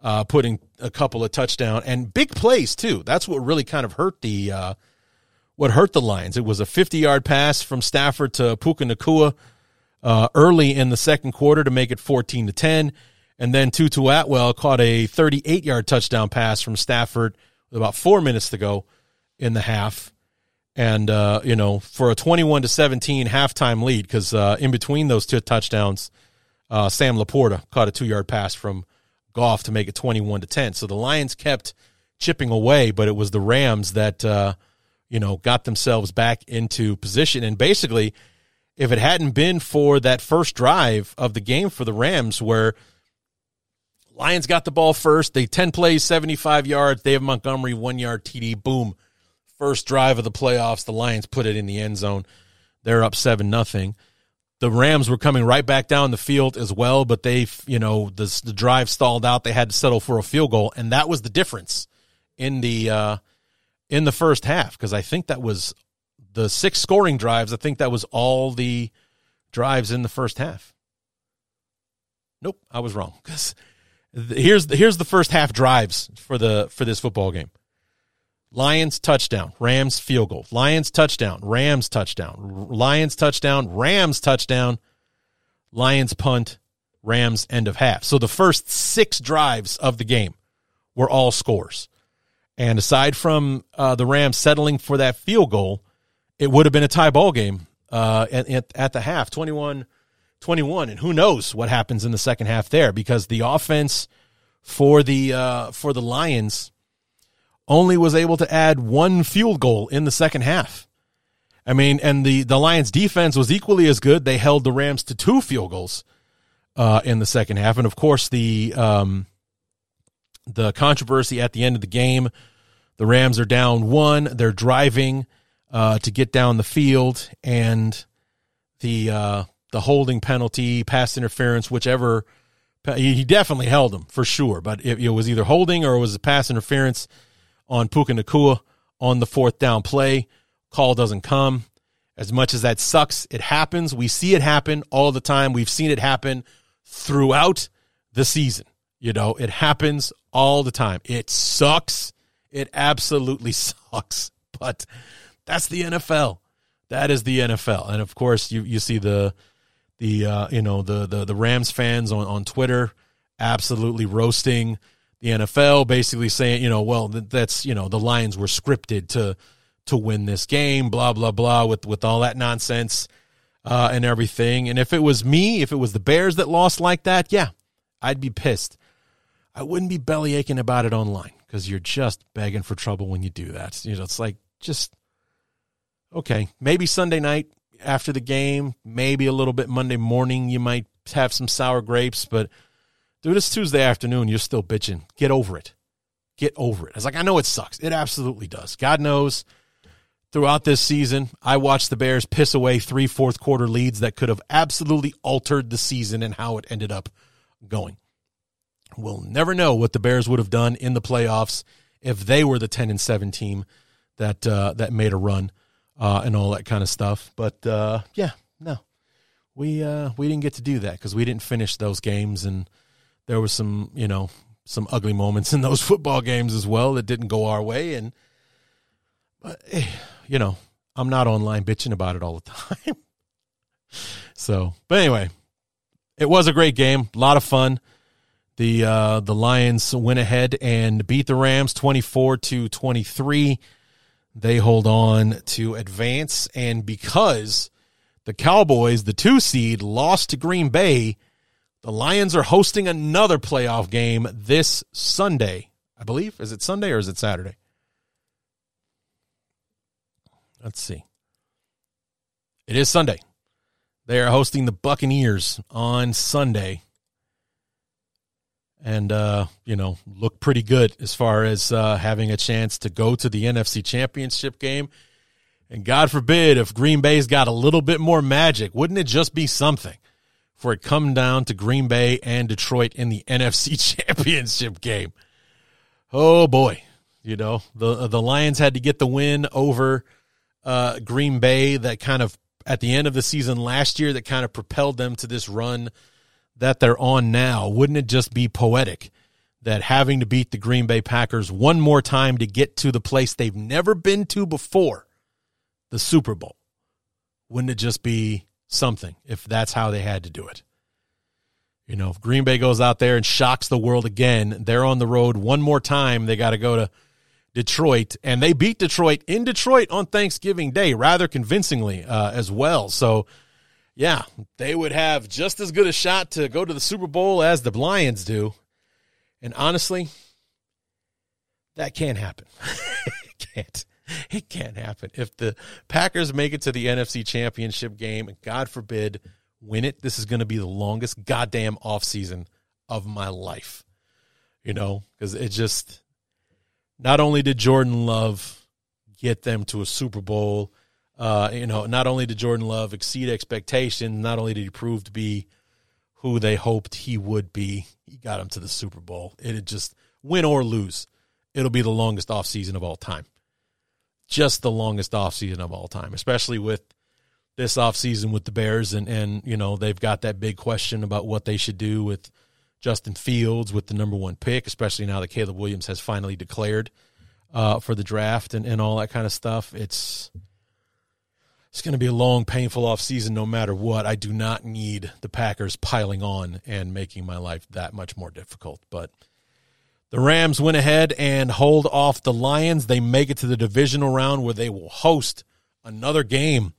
uh, putting a couple of touchdown and big plays too. That's what really kind of hurt the uh, what hurt the Lions. It was a 50 yard pass from Stafford to Puka Nacua uh, early in the second quarter to make it 14 to 10, and then Tutu Atwell caught a 38 yard touchdown pass from Stafford with about four minutes to go in the half. And uh, you know, for a twenty-one to seventeen halftime lead, because uh, in between those two touchdowns, uh, Sam LaPorta caught a two yard pass from Goff to make it 21 to 10. So the Lions kept chipping away, but it was the Rams that uh, you know got themselves back into position. And basically, if it hadn't been for that first drive of the game for the Rams, where Lions got the ball first, they 10 plays, 75 yards, They have Montgomery one yard TD, boom, first drive of the playoffs. The Lions put it in the end zone. They're up seven nothing the Rams were coming right back down the field as well, but they, you know, the, the drive stalled out. They had to settle for a field goal, and that was the difference in the uh, in the first half because I think that was the six scoring drives. I think that was all the drives in the first half. Nope, I was wrong because here's the, here's the first half drives for the for this football game. Lions touchdown, Rams field goal. Lions touchdown, Rams touchdown. Lions touchdown, Rams touchdown. Lions punt, Rams end of half. So the first 6 drives of the game were all scores. And aside from uh, the Rams settling for that field goal, it would have been a tie ball game uh, at, at, at the half, 21 21. And who knows what happens in the second half there because the offense for the uh, for the Lions only was able to add one field goal in the second half. I mean, and the, the Lions defense was equally as good. They held the Rams to two field goals uh, in the second half. And of course, the, um, the controversy at the end of the game, the Rams are down one. They're driving uh, to get down the field, and the uh, the holding penalty, pass interference, whichever he definitely held him for sure. But it, it was either holding or it was a pass interference on Puka Nacua on the fourth down play. Call doesn't come. As much as that sucks, it happens. We see it happen all the time. We've seen it happen throughout the season. You know, it happens all the time. It sucks. It absolutely sucks. But that's the NFL. That is the NFL. And of course, you you see the the uh, you know the the the Rams fans on on Twitter absolutely roasting the NFL, basically saying, you know, well, that's you know the Lions were scripted to to win this game, blah blah blah, with with all that nonsense uh, and everything. And if it was me, if it was the Bears that lost like that, yeah, I'd be pissed. I wouldn't be belly aching about it online because you're just begging for trouble when you do that. You know, it's like just okay, maybe Sunday night after the game, maybe a little bit Monday morning, you might have some sour grapes, but dude, it's Tuesday afternoon. You're still bitching. Get over it. Get over it. It's like, I know it sucks. It absolutely does. God knows throughout this season, I watched the Bears piss away three fourth quarter leads that could have absolutely altered the season and how it ended up going. We'll never know what the Bears would have done in the playoffs if they were the 10 and 7 team that uh, that made a run uh, and all that kind of stuff. But uh, yeah, no, we uh, we didn't get to do that because we didn't finish those games and there was some, you know, some ugly moments in those football games as well that didn't go our way. And, but, eh, you know, I'm not online bitching about it all the time. so, but anyway, it was a great game, a lot of fun. The uh, the Lions went ahead and beat the Rams 24 to 23. They hold on to advance, and because the Cowboys, the two seed, lost to Green Bay, the Lions are hosting another playoff game this Sunday. I believe. Is it Sunday or is it Saturday? Let's see. It is Sunday. They are hosting the Buccaneers on Sunday. And, uh, you know, look pretty good as far as uh, having a chance to go to the NFC Championship game. And God forbid if Green Bay's got a little bit more magic, wouldn't it just be something? for it come down to Green Bay and Detroit in the NFC Championship game. Oh boy, you know the the Lions had to get the win over uh, Green Bay that kind of at the end of the season last year that kind of propelled them to this run that they're on now. Wouldn't it just be poetic that having to beat the Green Bay Packers one more time to get to the place they've never been to before, the Super Bowl? Wouldn't it just be something if that's how they had to do it. You know, if Green Bay goes out there and shocks the world again, they're on the road one more time. They got to go to Detroit, and they beat Detroit in Detroit on Thanksgiving Day rather convincingly uh, as well. So, yeah, they would have just as good a shot to go to the Super Bowl as the Lions do. And honestly, that can't happen. it can't. It can't happen. If the Packers make it to the NFC Championship game, and God forbid win it, this is going to be the longest goddamn offseason of my life. You know, because it just not only did Jordan Love get them to a Super Bowl, uh, you know, not only did Jordan Love exceed expectations, not only did he prove to be who they hoped he would be, he got him to the Super Bowl. It just win or lose, it'll be the longest offseason of all time. Just the longest offseason of all time, especially with this offseason with the Bears and and you know, they've got that big question about what they should do with Justin Fields with the number one pick, especially now that Caleb Williams has finally declared uh, for the draft and, and all that kind of stuff. It's it's going to be a long, painful off season no matter what. I do not need the Packers piling on and making my life that much more difficult. But the Rams went ahead and hold off the Lions. They make it to the divisional round where they will host another game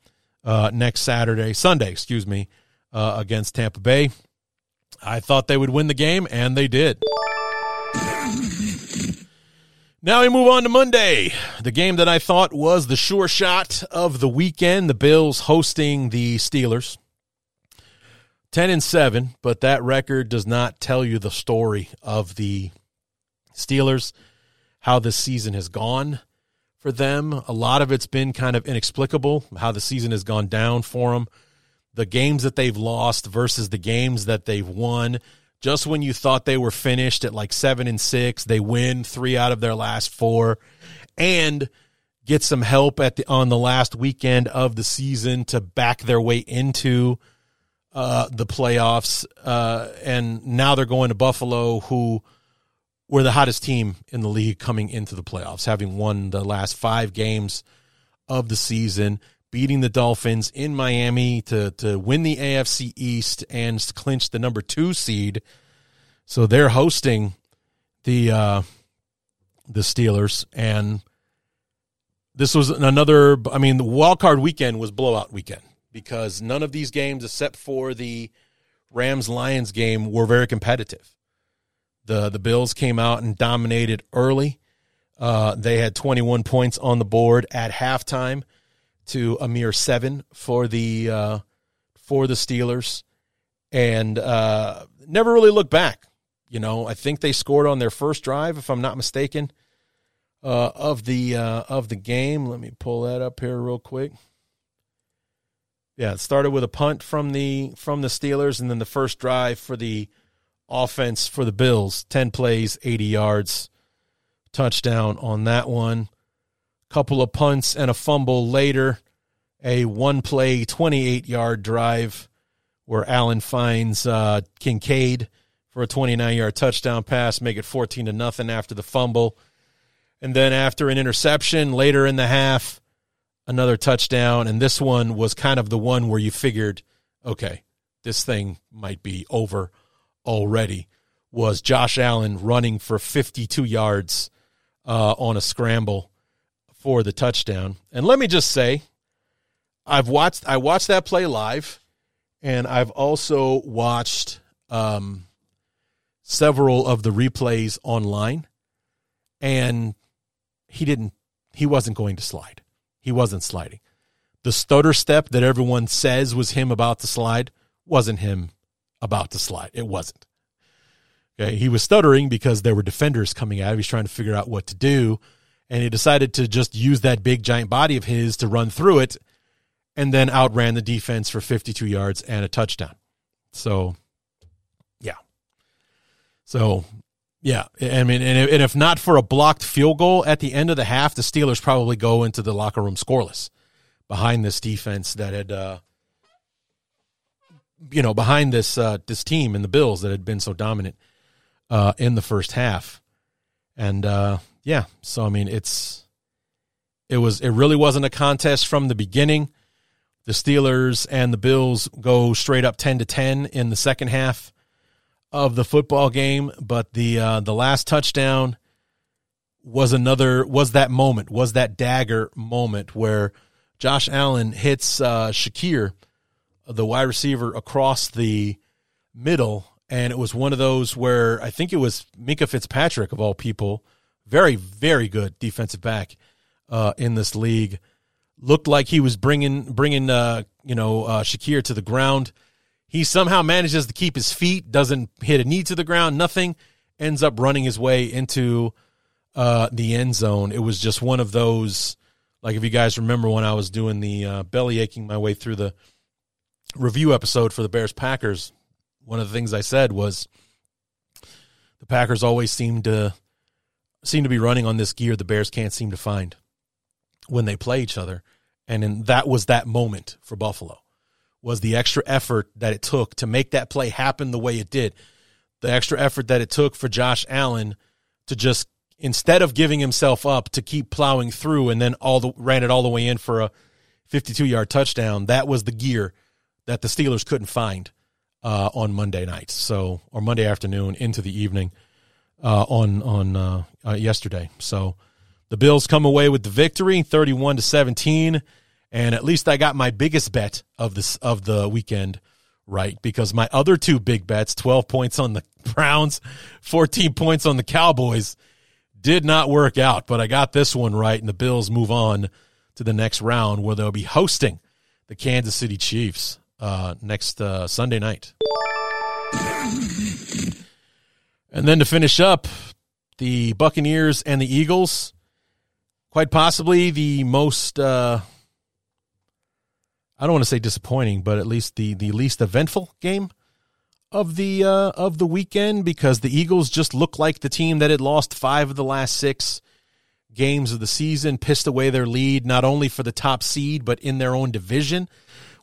uh, next Saturday, Sunday, excuse me, uh, against Tampa Bay. I thought they would win the game, and they did. Now we move on to Monday, the game that I thought was the sure shot of the weekend. The Bills hosting the Steelers. 10 and 7, but that record does not tell you the story of the Steelers, how this season has gone for them. A lot of it's been kind of inexplicable, how the season has gone down for them the games that they've lost versus the games that they've won. Just when you thought they were finished at like seven and six, they win three out of their last four and get some help at the on the last weekend of the season to back their way into uh, the playoffs. Uh, and now they're going to Buffalo, who were the hottest team in the league coming into the playoffs, having won the last five games of the season beating the Dolphins in Miami to to win the AFC East and clinch the number two seed. So they're hosting the uh, the Steelers, and this was another. I mean, the wild card weekend was blowout weekend because none of these games, except for the Rams Lions game, were very competitive. the The Bills came out and dominated early. Uh, they had 21 points on the board at halftime to a mere seven for the uh, for the Steelers, and uh, never really looked back. You know, I think they scored on their first drive, if I'm not mistaken, uh, of the uh, of the game. Let me pull that up here real quick. Yeah, it started with a punt from the from the Steelers, and then the first drive for the offense for the Bills. Ten plays, eighty yards, touchdown on that one couple of punts and a fumble later, a one play, 28 yard drive where Allen finds uh, Kincaid for a 29 yard touchdown pass, make it 14 to nothing after the fumble. And then after an interception later in the half, another touchdown. And this one was kind of the one where you figured, okay, this thing might be over already. Was Josh Allen running for 52 yards uh, on a scramble for the touchdown. And let me just say, I've watched I watched that play live, and I've also watched um, several of the replays online, and he didn't he wasn't going to slide. He wasn't sliding. The stutter step that everyone says was him about to slide wasn't him about to slide. It wasn't. Okay, he was stuttering because there were defenders coming at him. He's trying to figure out what to do and he decided to just use that big giant body of his to run through it and then outran the defense for 52 yards and a touchdown. So, yeah. So, yeah. I mean, and if not for a blocked field goal at the end of the half, the Steelers probably go into the locker room scoreless behind this defense that had, uh, you know, behind this uh, this team and the Bills that had been so dominant uh, in the first half, and uh, yeah. So I mean, it's it was it really wasn't a contest from the beginning. The Steelers and the Bills go straight up ten to ten in the second half of the football game, but the uh, the last touchdown was another was that moment was that dagger moment where Josh Allen hits uh, Shakir, the wide receiver, across the middle, and it was one of those where I think it was Minkah Fitzpatrick of all people, very very good defensive back uh, in this league, looked like he was bringing bringing uh, you know uh, Shakir to the ground. He somehow manages to keep his feet, doesn't hit a knee to the ground, nothing. Ends up running his way into uh, the end zone. It was just one of those, like if you guys remember when I was doing the uh, belly aching my way through the review episode for the Bears Packers, one of the things I said was the Packers always seem to seem to be running on this gear the Bears can't seem to find when they play each other. And in, that was that moment for Buffalo was the extra effort that it took to make that play happen the way it did. The extra effort that it took for Josh Allen to just instead of giving himself up to keep plowing through and then all the ran it all the way in for a 52 yard touchdown. That was the gear that the Steelers couldn't find uh, on Monday night, so or Monday afternoon into the evening uh, on on uh, uh yesterday. So the Bills come away with the victory, 31 to 17, and at least I got my biggest bet of this of the weekend right because my other two big bets, 12 points on the Browns, 14 points on the Cowboys, did not work out, but I got this one right and the Bills move on to the next round where they'll be hosting the Kansas City Chiefs uh, next uh, Sunday night. And then to finish up, the Buccaneers and the Eagles quite possibly the most uh, I don't want to say disappointing, but at least the the least eventful game of the uh, of the weekend because the Eagles just look like the team that had lost five of the last six games of the season, pissed away their lead not only for the top seed but in their own division,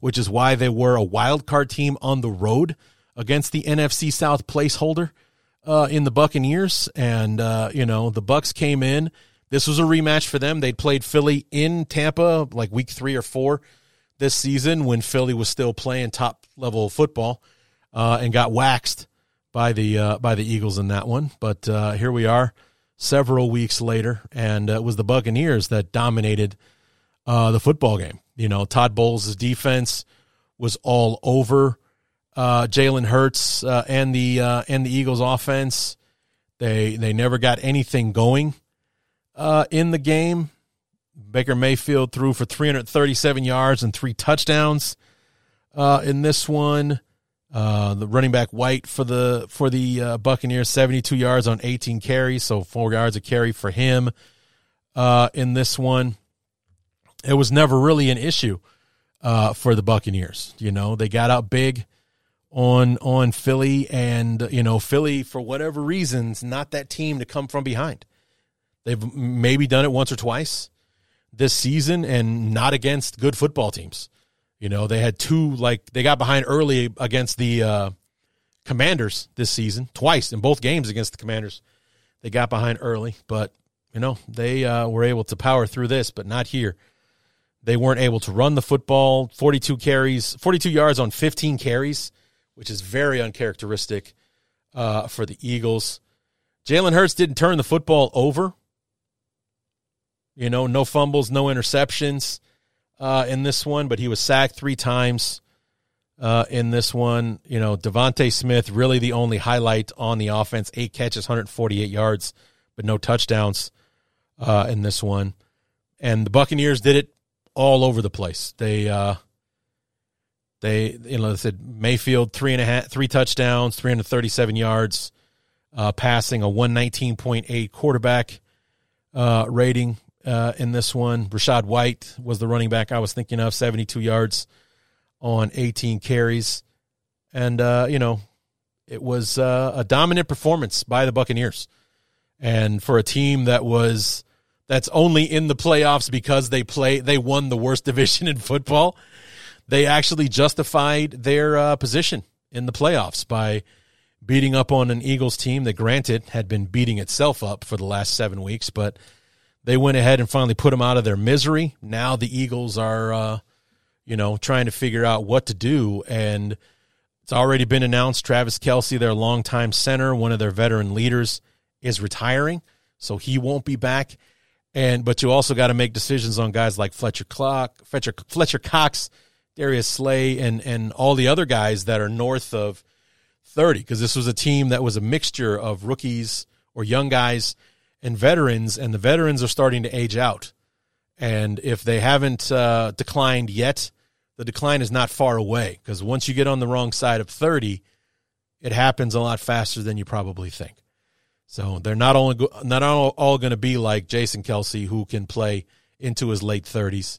which is why they were a wild card team on the road against the NFC South placeholder uh, in the Buccaneers, and uh, you know the Bucks came in this was a rematch for them. They'd played Philly in Tampa like week three or four this season when Philly was still playing top level football uh, and got waxed by the uh, by the Eagles in that one. But uh, here we are, several weeks later, and uh, it was the Buccaneers that dominated the football game. You know, Todd Bowles' defense was all over uh, Jalen Hurts and the and the Eagles' offense. They they never got anything going uh, in the game. Baker Mayfield threw for 337 yards and three touchdowns uh, in this one. Uh, the running back White for the for the uh, Buccaneers, 72 yards on 18 carries, so four yards a carry for him uh, in this one. It was never really an issue uh, for the Buccaneers. You know, they got out big on on Philly, and you know Philly for whatever reasons, not that team to come from behind. They've maybe done it once or twice this season and not against good football teams. You know, they had two like they got behind early against the uh, Commanders this season, twice in both games against the Commanders. They got behind early, but you know, they uh, were able to power through this, but not here. They weren't able to run the football, 42 carries, 42 yards on 15 carries, which is very uncharacteristic uh, for the Eagles. Jalen Hurts didn't turn the football over you know, no fumbles, no interceptions uh, in this one, but he was sacked three times uh, in this one. You know, DeVonta Smith really the only highlight on the offense. Eight catches, 148 yards, but no touchdowns uh, in this one. And the Buccaneers did it all over the place. They uh, they you know they said Mayfield three and a half three touchdowns, 337 yards, uh, passing a 119.8 quarterback uh, rating uh, in this one. Rachaad White was the running back I was thinking of, 72 yards on 18 carries. And, uh, you know, it was uh, a dominant performance by the Buccaneers. And for a team that was that's only in the playoffs because they play they won the worst division in football, they actually justified their uh, position in the playoffs by beating up on an Eagles team that granted had been beating itself up for the last 7 weeks, but they went ahead and finally put them out of their misery. Now the Eagles are, uh, you know, trying to figure out what to do. And it's already been announced Travis Kelce, their longtime center, one of their veteran leaders, is retiring. So he won't be back. And but you also got to make decisions on guys like Fletcher Clock, Fletcher Fletcher Cox, Darius Slay, and and all the other guys that are north of 30 because this was a team that was a mixture of rookies or young guys and veterans, and the veterans are starting to age out. And if they haven't uh, declined yet, the decline is not far away because once you get on the wrong side of 30, it happens a lot faster than you probably think. So they're not only not all, all going to be like Jason Kelce who can play into his late 30s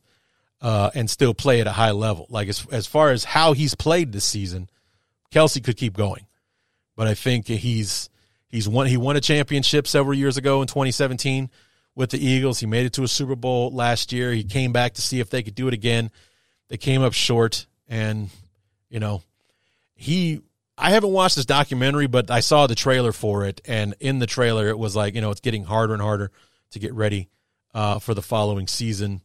uh, and still play at a high level. Like as as far as how he's played this season, Kelce could keep going, but I think he's he's won he won a championship several years ago in 2017 with the Eagles. He made it to a Super Bowl last year. He came back to see if they could do it again. They came up short, and you know he. I haven't watched this documentary, but I saw the trailer for it, and in the trailer, it was like you know it's getting harder and harder to get ready uh, for the following season.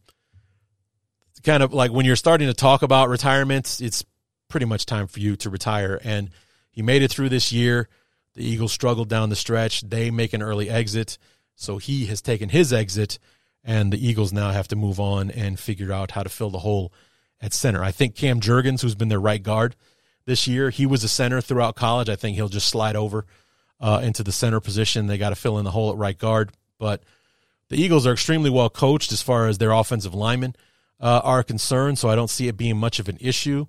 Kind of like when you're starting to talk about retirements, it's pretty much time for you to retire. And he made it through this year. The Eagles struggled down the stretch. They make an early exit. So he has taken his exit, and the Eagles now have to move on and figure out how to fill the hole at center. I think Cam Jurgens, who's been their right guard this year, he was a center throughout college. I think he'll just slide over uh, into the center position. They got to fill in the hole at right guard. But the Eagles are extremely well coached as far as their offensive linemen uh, are concerned, so I don't see it being much of an issue.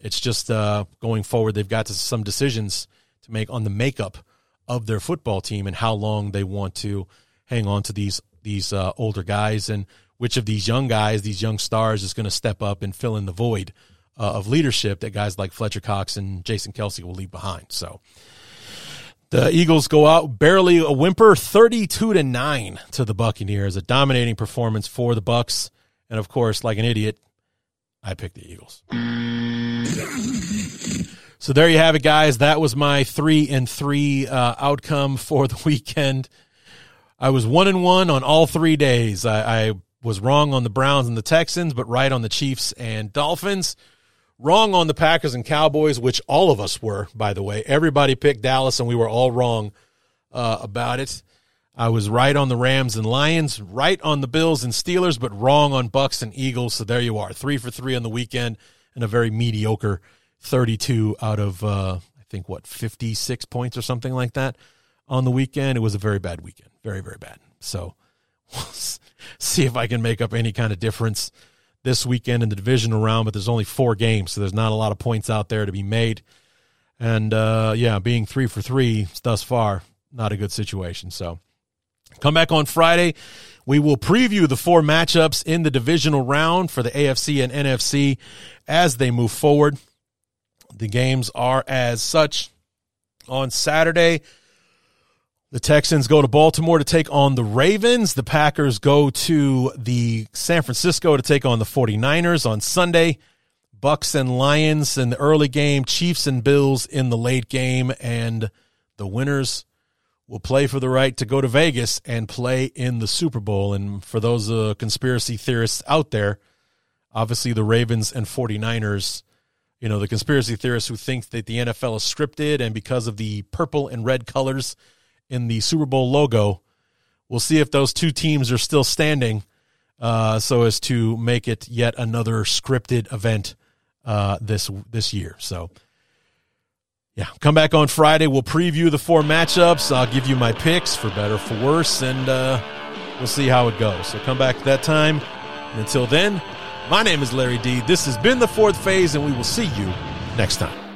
It's just uh, going forward, they've got to some decisions to make on the makeup of their football team and how long they want to hang on to these these uh, older guys and which of these young guys, these young stars, is going to step up and fill in the void uh, of leadership that guys like Fletcher Cox and Jason Kelce will leave behind. So the Eagles go out barely a whimper, 32 to 9 to the Buccaneers, a dominating performance for the Bucks. And of course, like an idiot, I picked the Eagles. So there you have it, guys. That was my three and three uh, outcome for the weekend. I was one and one on all three days. I, I was wrong on the Browns and the Texans, but right on the Chiefs and Dolphins wrong on the Packers and Cowboys, which all of us were, by the way. Everybody picked Dallas, and we were all wrong uh, about it. I was right on the Rams and Lions, right on the Bills and Steelers, but wrong on Bucks and Eagles. So there you are, three for three on the weekend, and a very mediocre 32 out of uh, I think what 56 points or something like that on the weekend. It was a very bad weekend, very very bad. So we'll see if I can make up any kind of difference this weekend in the divisional round, but there's only four games, so there's not a lot of points out there to be made. And uh, yeah, being three for three thus far, not a good situation. So come back on Friday. We will preview the four matchups in the divisional round for the AFC and NFC as they move forward. The games are as such on Saturday. The Texans go to Baltimore to take on the Ravens. The Packers go to the San Francisco to take on the 49ers on Sunday. Bucks and Lions in the early game, Chiefs and Bills in the late game, and the winners will play for the right to go to Vegas and play in the Super Bowl. And for those uh, conspiracy theorists out there, obviously the Ravens and 49ers, you know, the conspiracy theorists who think that the NFL is scripted and because of the purple and red colors – in the Super Bowl logo. We'll see if those two teams are still standing uh, so as to make it yet another scripted event uh, this this year. So, yeah, come back on Friday. We'll preview the four matchups. I'll give you my picks for better, for worse, and uh, we'll see how it goes. So come back that time. Until then, my name is Larry D. This has been the fourth phase, and we will see you next time.